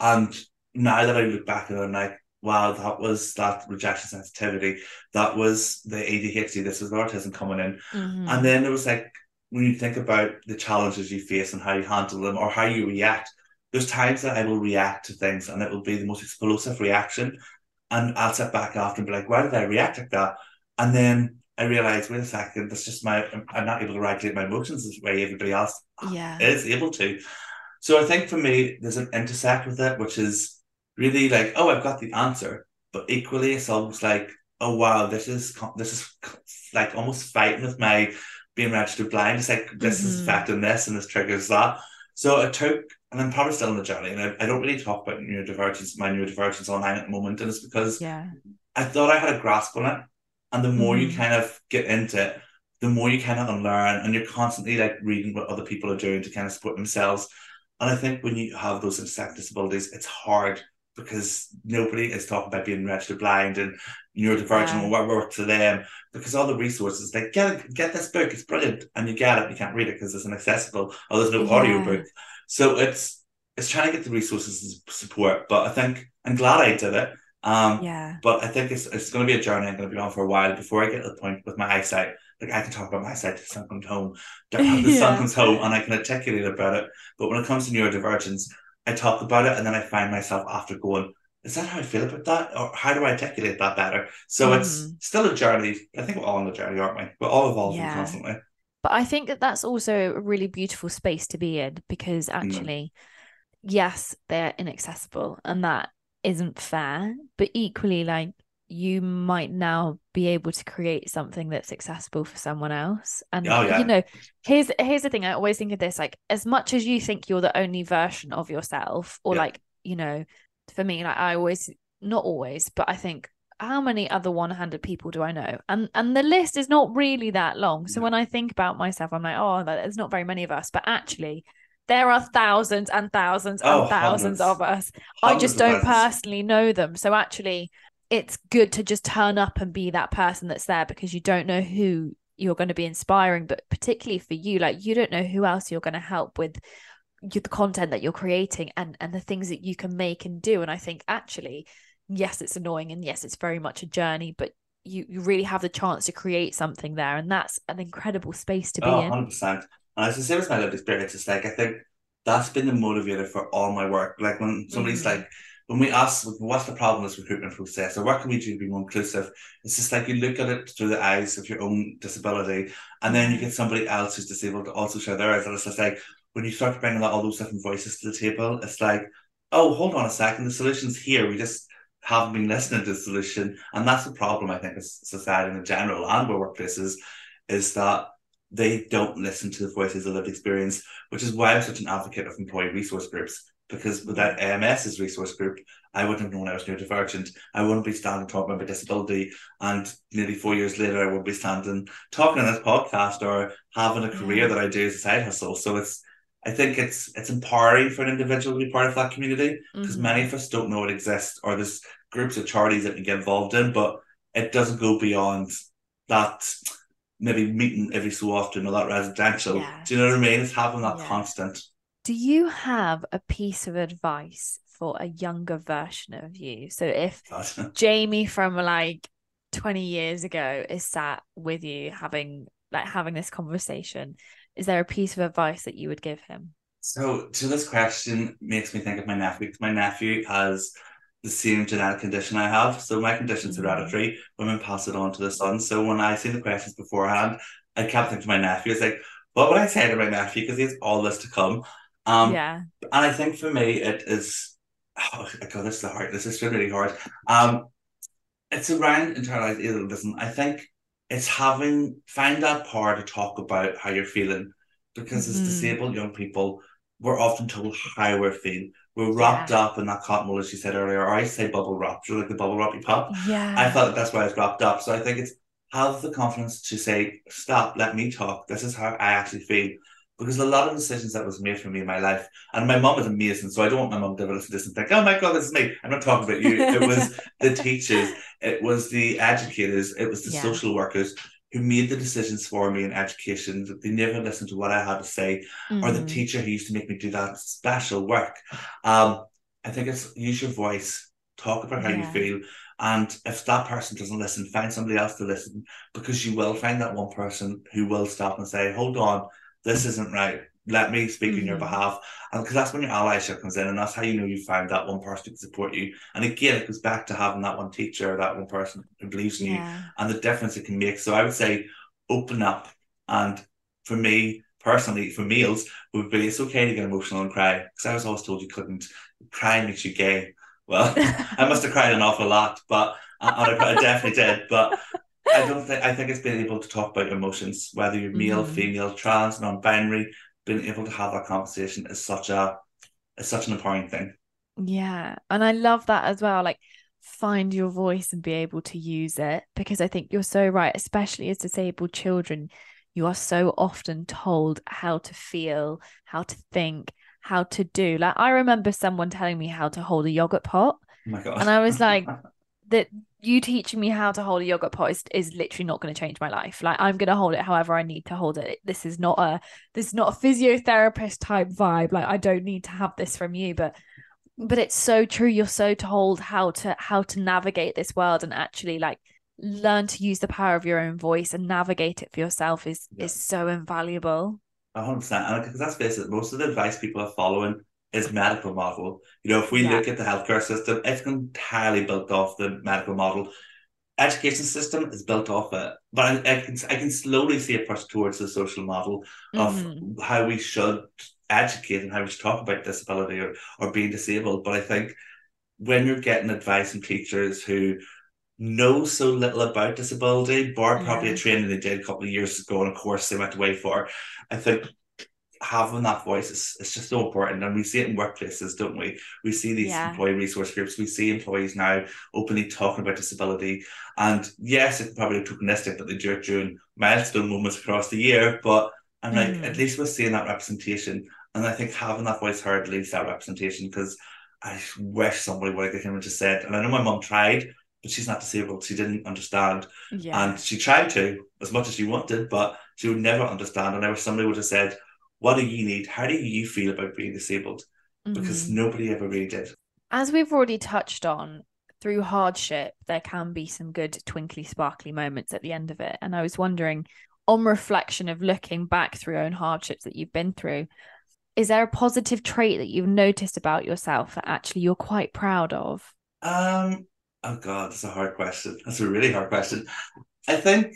And now that I look back and I'm like, wow, that was that rejection sensitivity. That was the ADHD. This was the autism coming in. Mhm. And then it was like when you think about the challenges you face and how you handle them or how you react, there's times that I will react to things and it will be the most explosive reaction. And I'll sit back after and be like, why did I react like that? And then I realize, wait a second, that's just my I'm not able to regulate my emotions the way everybody else yeah. is able to. So I think for me, there's an intersect with it, which is really like, oh, I've got the answer, but equally, it's almost like, oh wow, this is this is like almost fighting with my being registered blind. It's like this is Mhm. affecting this and this triggers that. So I took, and I'm probably still on the journey, and I, I don't really talk about neurodivergence, my neurodivergence online at the moment, and it's because yeah. I thought I had a grasp on it. And the more you Mhm. kind of get into it, the more you kind of unlearn, and you're constantly like reading what other people are doing to kind of support themselves. And I think when you have those intersect disabilities, it's hard because nobody is talking about being registered blind and neurodivergent Yeah. or what works to them because all the resources like get get this book, it's brilliant, and you get it, you can't read it because it's inaccessible or there's no Yeah. audio book. So it's it's trying to get the resources and support. But I think I'm glad I did it. Um, Yeah. but I think it's it's going to be a journey. I'm going to be on for a while before I get to the point with my eyesight. Like I can talk about my eyesight the sun comes home. The the sun comes home, and I can articulate about it. But when it comes to neurodivergence, I talk about it, and then I find myself after going, "Is that how I feel about that, or how do I articulate that better?" So it's Mhm. still a journey. I think we're all on the journey, aren't we? We're all evolving Yeah. constantly. But I think that that's also a really beautiful space to be in because actually, yes, they're inaccessible and that isn't fair. But equally, like you might now be able to create something that's accessible for someone else. And Oh, yeah. you know, here's here's the thing. I always think of this like as much as you think you're the only version of yourself, or Yeah. like you know, for me, like I always not always, but I think how many other one-handed people do I know? And and the list is not really that long. So No. when I think about myself, I'm like, oh, there's not very many of us. But actually, there are thousands and thousands and Oh, thousands hundreds. of us. I just don't personally know them. So actually, it's good to just turn up and be that person that's there because you don't know who you're going to be inspiring. But particularly for you, like you don't know who else you're going to help with the content that you're creating and and the things that you can make and do. And I think actually, yes, it's annoying and yes, it's very much a journey, but you you really have the chance to create something there, and that's an incredible space to be Oh, in. 100%. And it's the same as my lived experience. It's like, I think that's been the motivator for all my work. Like when somebody's Mhm. like, when we ask, what's the problem with this recruitment process or what can we do to be more inclusive? It's just like you look at it through the eyes of your own disability and then you get somebody else who's disabled to also share their eyes. And it's just like, when you start bringing all those different voices to the table, it's like, oh, hold on a second, the solution's here. We just haven't been listening to the solution. And that's the problem, I think, with society in general and with workplaces, is that they don't listen to the voices of lived experience, which is why I'm such an advocate of employee resource groups. Because without AMS's resource group, I wouldn't have known I was neurodivergent. I wouldn't be standing talking about my disability. And nearly four years later, I would be standing talking on this podcast or having a career Yeah. that I do as a side hustle. So it's, I think it's it's empowering for an individual to be part of that community because Mhm. many of us don't know it exists or there's groups of charities that we get involved in, but it doesn't go beyond that maybe meeting every so often or that residential. Yeah. Do you know what I mean? It's having that Yeah. constant. Do you have a piece of advice for a younger version of you? So if Jamie from like 20 years ago is sat with you having like having this conversation, is there a piece of advice that you would give him? So, to this question makes me think of my nephew. My nephew has the same genetic condition I have. So, my condition's Mhm. hereditary. Women pass it on to the son. So, when I see the questions beforehand, I kept thinking to my nephew, it's like, what would I say to my nephew? Because he has all this to come. Um, yeah. and I think for me, it is. Oh, God, this is hard. This is really hard. Um, it's around internalized ableism. I think it's having find that power to talk about how you're feeling, because as Mhm. disabled young people, we're often told how we're feeling. We're wrapped Yeah. up in that cotton wool, as you said earlier, or I say bubble wrap, so like the bubble wrap you pop. Yeah. I felt that that's why I was wrapped up. So I think it's have the confidence to say, stop, let me talk. This is how I actually feel. Because a lot of decisions that was made for me in my life, and my mom is amazing, so I don't want my mom to listen to this and think, oh my God, this is me. I'm not talking about you. It was the teachers, it was the educators, it was the Yeah. social workers who made the decisions for me in education. that They never listened to what I had to say, or the Mhm. teacher who used to make me do that special work. Um, I think it's use your voice, talk about how you feel, and if that person doesn't listen, find somebody else to listen because you will find that one person who will stop and say, "Hold on, this isn't right. Let me speak on your Mhm. behalf." And because that's when your allyship comes in, and that's how you know you found that one person who can support you. And again, it goes back to having that one teacher, that one person who believes in you, and the difference it can make. So I would say, open up. And for me personally, for males, would be it's okay to get emotional and cry because I was always told you couldn't. Crying makes you gay. Well, I must have cried an awful lot, but I, I definitely did. But I don't think I think it's being able to talk about emotions, whether you're male, Mhm. female, trans, non-binary. being able to have that conversation is such a is such an empowering thing. Yeah. And I love that as well. Like find your voice and be able to use it because I think you're so right, especially as disabled children. You are so often told how to feel, how to think, how to do. Like I remember someone telling me how to hold a yogurt pot. Oh my god. And I was like, that you teaching me how to hold a yogurt pot is, is literally not going to change my life. Like I'm going to hold it however I need to hold it. This is not a this is not a physiotherapist type vibe. Like I don't need to have this from you, but but it's so true. You're so told how to how to navigate this world and actually like learn to use the power of your own voice and navigate it for yourself is Yeah. is so invaluable. A hundred percent. Because that's basically most of the advice people are following is medical model. You know, if we Yeah. look at the healthcare system, it's entirely built off the medical model. Education system is built off it, but I, I can I can slowly see a push towards the social model of Mhm. how we should educate and how we should talk about disability or, or being disabled. But I think when you're getting advice from teachers who know so little about disability, bar probably Yeah. a training they did a couple of years ago and a course they went away for, I think having that voice is, is just so important. And we see it in workplaces, don't we? We see these Yeah. employee resource groups, we see employees now openly talking about disability. And yes, it's probably tokenistic that they do it during milestone moments across the year, but I'm like, at mm. least we're seeing that representation. And I think having that voice heard leads to that representation because I wish somebody would have came and just said, and I know my mum tried, but she's not disabled. She didn't understand. Yeah. And she tried to as much as she wanted, but she would never understand. And I wish somebody would have said, What do you need? How do you feel about being disabled? Because Mhm. nobody ever really did. as we've already touched on, through hardship, there can be some good twinkly, sparkly moments at the end of it. And I was wondering, on reflection of looking back through your own hardships that you've been through, is there a positive trait that you've noticed about yourself that actually you're quite proud of? Um, oh God, that's a hard question. That's a really hard question. I think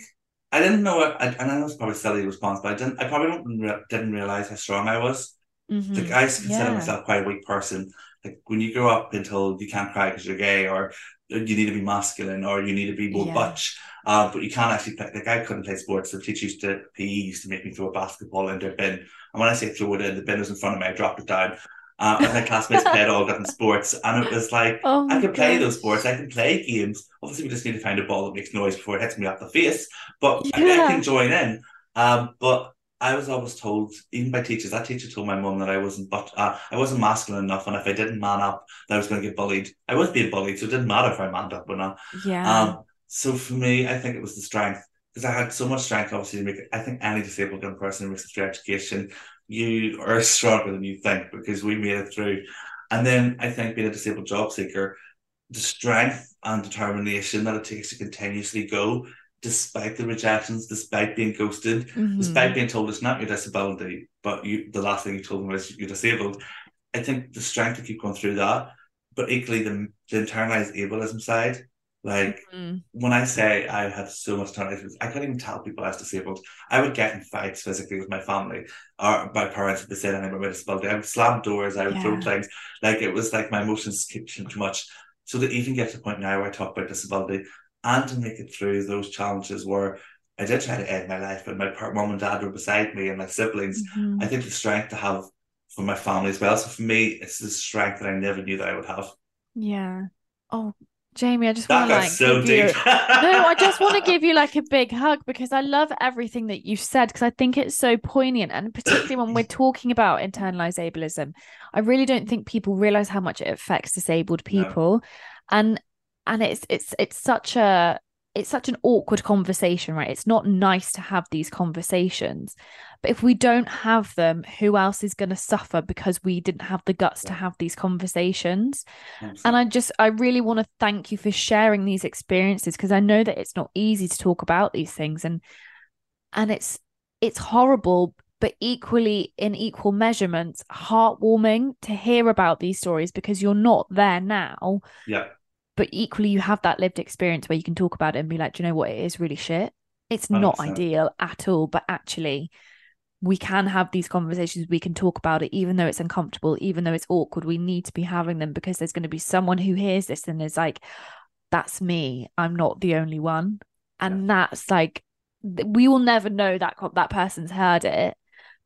I didn't know it, and I know it's probably a silly response, but I didn't. I probably don't, re- didn't realize how strong I was. Mhm. Like I used to consider Yeah. myself quite a weak person. Like when you grow up being told you can't cry because you're gay, or you need to be masculine, or you need to be more Yeah. butch, uh, but you can't actually play. Like I couldn't play sports. The teacher used to PE used to make me throw a basketball into a bin, and when I say throw it in, the bin was in front of me. I dropped it down. Uh, and my classmates played all different sports, and it was like Oh I can play those sports. I can play games. Obviously, we just need to find a ball that makes noise before it hits me off the face. But I, I can join in. Um, but I was always told, even by teachers, that teacher told my mum that I wasn't, but uh, I wasn't masculine enough, and if I didn't man up, that I was going to get bullied. I was being bullied, so it didn't matter if I manned up or not. Yeah. Um, so for me, I think it was the strength because I had so much strength. Obviously, to make it, I think any disabled young person it through education, you are stronger than you think because we made it through. And then I think being a disabled job seeker, the strength and determination that it takes to continuously go, despite the rejections, despite being ghosted, Mhm. despite being told it's not your disability, but you the last thing you told them was you're disabled. I think the strength to keep going through that, but equally the, the internalized ableism side. Like Mhm. when I say I have so much internalized, I couldn't even tell people I was disabled. I would get in fights physically with my family or my parents if they said anything about my disability. I would slam doors, I would throw things. Like it was like my emotions kicked in too much. So to even get to the point now where I talk about disability and to make it through those challenges where I did try to end my life, but my mom and dad were beside me and my siblings. Mhm. I think the strength to have for my family as well. So for me, it's the strength that I never knew that I would have. Yeah. Oh, Jamie, I just want to like so give you no, I just want to give you like a big hug because I love everything that you've said because I think it's so poignant and particularly when we're talking about internalized ableism, I really don't think people realize how much it affects disabled No. people. And and it's it's it's such a it's such an awkward conversation, right? It's not nice to have these conversations. But if we don't have them, who else is going to suffer because we didn't have the guts to have these conversations? And I just, I really want to thank you for sharing these experiences because I know that it's not easy to talk about these things and and it's it's horrible, but equally in equal measurements, heartwarming to hear about these stories because you're not there now, yeah, but equally you have that lived experience where you can talk about it and be like, do you know what, it is really shit. It's not ideal at all, but actually we can have these conversations we can talk about it even though it's uncomfortable even though it's awkward we need to be having them because there's going to be someone who hears this and is like that's me i'm not the only one. And that's like we will never know that that person's heard it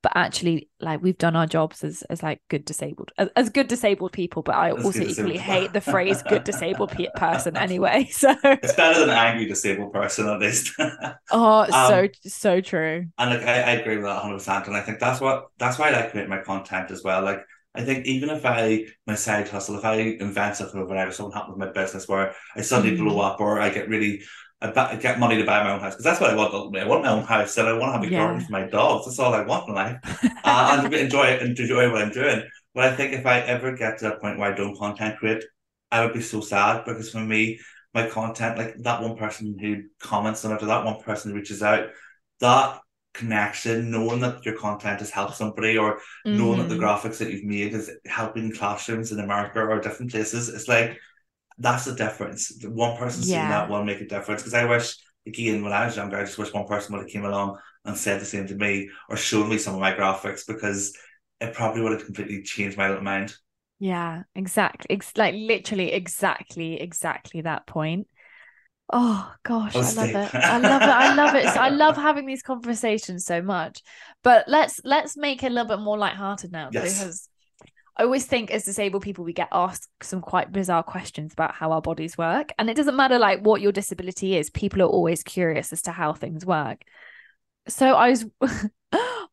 but actually like we've done our jobs as as like good disabled as, as good disabled people but i As also equally hate the phrase good disabled pe- person anyway so It's better than angry disabled person at least. oh so Um, so true And like I, I agree with that 100 percent and I think that's what that's why I like creating my content as well like I think even if I my side hustle if I invent something or whatever something happens with my business where I suddenly Mhm. blow up or I get really I, get money to buy my own house because that's what I want ultimately. I want my own house and I want to have a garden for my dogs. That's all I want in life. Uh, and enjoy it and enjoy what I'm doing. But I think if I ever get to a point where I don't content create I would be so sad because for me my content like that one person who comments on it or that one person who reaches out that connection, knowing that your content has helped somebody or knowing that the Mhm. graphics that you've made is helping classrooms in America or different places, it's like that's the difference. One person seeing that will make a difference. Because I wish, again, when I was younger, I just wish one person would have came along and said the same to me or showed me some of my graphics because it probably would have completely changed my little mind. Yeah, exactly. Ex- like literally exactly, exactly that point. Oh gosh, I love it. I love it. I love it. So I love having these conversations so much. But let's let's make it a little bit more lighthearted now Yes. because I always think as disabled people we get asked some quite bizarre questions about how our bodies work. And it doesn't matter like what your disability is, people are always curious as to how things work. So I was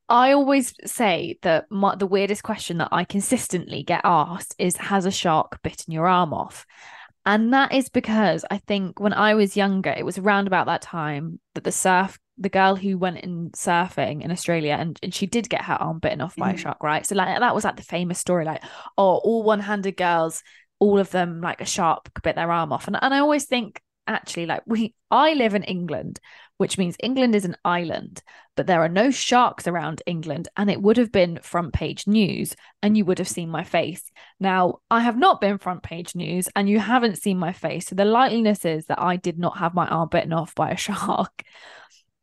I always say that my, the weirdest question that I consistently get asked is has a shark bitten your arm off? And that is because I think when I was younger, it was around about that time that the surf, the girl who went in surfing in Australia and, and she did get her arm bitten off by a Mhm. shark, right? So like that was like the famous story, like, oh, all one-handed girls, all of them like a shark bit their arm off. And and I always think actually like we I live in England, which means England is an island, but there are no sharks around England, and it would have been front page news, and you would have seen my face. Now, I have not been front page news, and you haven't seen my face. So the likeliness is that I did not have my arm bitten off by a shark.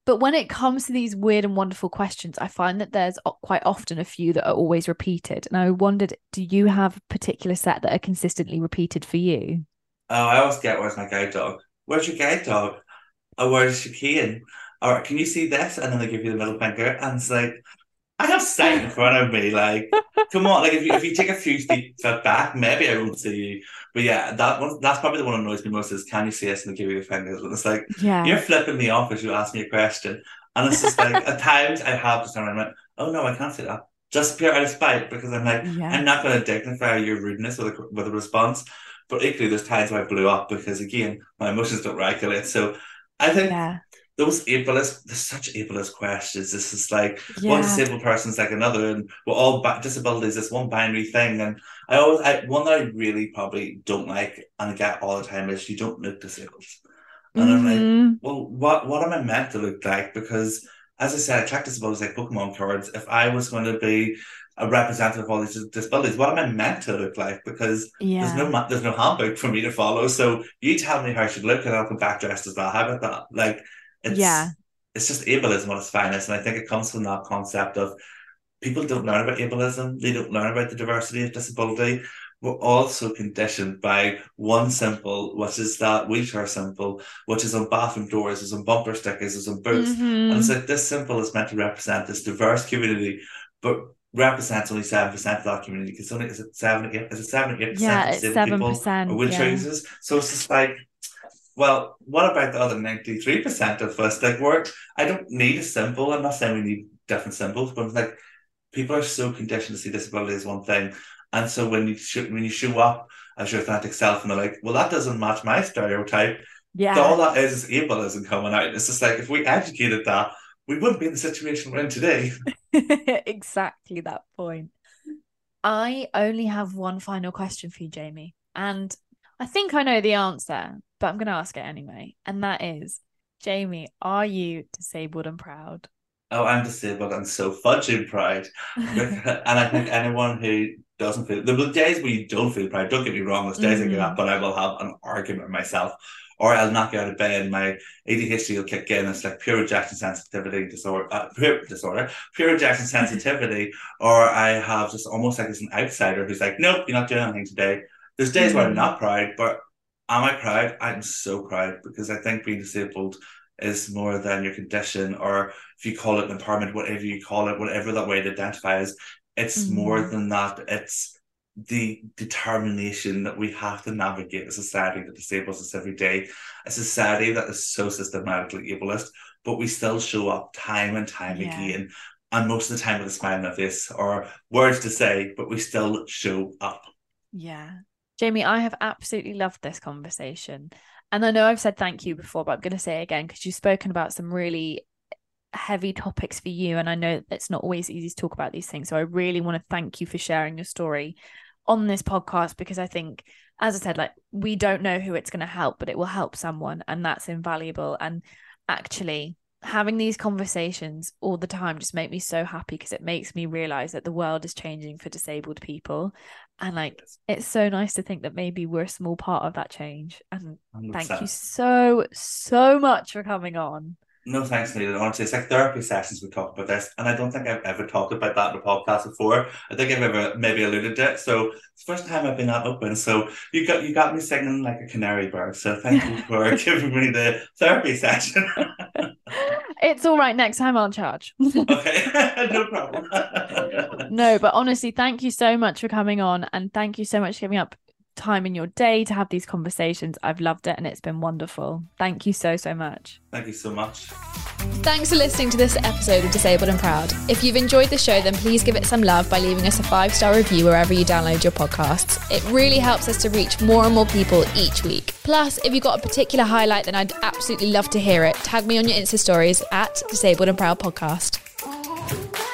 But when it comes to these weird and wonderful questions, I find that there's quite often a few that are always repeated. And I wondered, do you have a particular set that are consistently repeated for you? Oh, I always get where's my guide dog? Where's your guide dog? Or where's your cane? Or can you see this? And then they give you the middle finger, and it's like I have sight in front of me. Like, come on, like if you if you take a few feet back, maybe I won't see you. But yeah, that one that's probably the one that annoys me most is can you see us? And they give you the fingers. And it's like Yeah. you're flipping me off as you ask me a question. And it's just like at times I have to turned around and went, oh no, I can't see that. Just pure out of spite because I'm like, Yeah. I'm not going to dignify your rudeness with a, with a response. But equally, there's times where I blew up because, again, my emotions don't regulate. So I think Yeah. Those ableist, there's such ableist questions. This is like Yeah. one disabled person is like another, and we're all ba- disabilities. This one binary thing, and I always, I, one that I really probably don't like and I get all the time is you don't look disabled, and I'm like, Mhm. well, what what am I meant to look like? Because as I said, I track disabilities like Pokemon cards. If I was going to be a representative of all these disabilities, what am I meant to look like? Because yeah. there's no there's no handbook for me to follow. So you tell me how I should look, and I'll come back dressed as well. How about that? Like, it's Yeah. it's just ableism at its finest, and I think it comes from that concept of people don't learn about ableism. They don't learn about the diversity of disability. We're also conditioned by one symbol, which is that wheelchair symbol, which is on bathroom doors, is on bumper stickers, is on boots. And mm-hmm. it's like this symbol is meant to represent this diverse community, but represents only seven percent of that community. Because only is it seven, is it seven, eight percent Yeah, of it's disabled seven people percent. or wheelchair Yeah. users? So it's just like, well, what about the other ninety three percent of us? Like, we're I don't need a symbol. I'm not saying we need different symbols, but it's like people are so conditioned to see disability as one thing, and so when you show, when you show up as your authentic self, and they're like, well, that doesn't match my stereotype Yeah. all that is is ableism coming out. It's just like if we educated that, we wouldn't be in the situation we're in today. exactly that point. I only have one final question for you, Jamie. And I think I know the answer, but I'm going to ask it anyway. And that is Jamie, are you disabled and proud? Oh, I'm disabled and so fudging proud. and I think anyone who doesn't feel there will days where you don't feel proud. Don't get me wrong, there's days I get up, but I will have an argument with myself. Or I'll knock out of bed and my ADHD will kick in. It's like pure rejection sensitivity disorder, uh, pure disorder, pure rejection sensitivity. or I have just almost like as an outsider who's like, nope, you're not doing anything today. There's days where I'm Mhm. not proud, but am I proud? I'm so proud because I think being disabled is more than your condition, or if you call it impairment, whatever you call it, whatever that way to identify as, it's mm-hmm. more than that. It's the determination that we have to navigate a society that disables us every day, a society that is so systematically ableist, but we still show up time and time yeah. again. And most of the time with a smile on our face or words to say, but we still show up. Yeah. Jamie, I have absolutely loved this conversation. And I know I've said thank you before, but I'm going to say it again because you've spoken about some really heavy topics for you. And I know it's not always easy to talk about these things. So I really want to thank you for sharing your story on this podcast because I think, as I said, like we don't know who it's going to help, but it will help someone. And that's invaluable. And actually, having these conversations all the time just make me so happy because it makes me realize that the world is changing for disabled people and like it's so nice to think that maybe we're a small part of that change. And 100%. thank you so so much for coming on no thanks needed honestly it's like therapy sessions we talk about this and i don't think i've ever talked about that in a podcast before. I think i've ever maybe alluded to it. So it's the first time i've been that open. So you got you got me singing like a canary bird. So thank you for giving me the therapy session. It's all right. Next time I'll charge. okay, no problem. no, but honestly, thank you so much for coming on, and thank you so much for giving up time in your day to have these conversations. I've loved it and it's been wonderful. Thank you so, so much. Thank you so much. Thanks for listening to this episode of Disabled and Proud. If you've enjoyed the show, then please give it some love by leaving us a five star review wherever you download your podcasts. It really helps us to reach more and more people each week. Plus, if you've got a particular highlight, then I'd absolutely love to hear it. Tag me on your Insta stories at Disabled and Proud Podcast.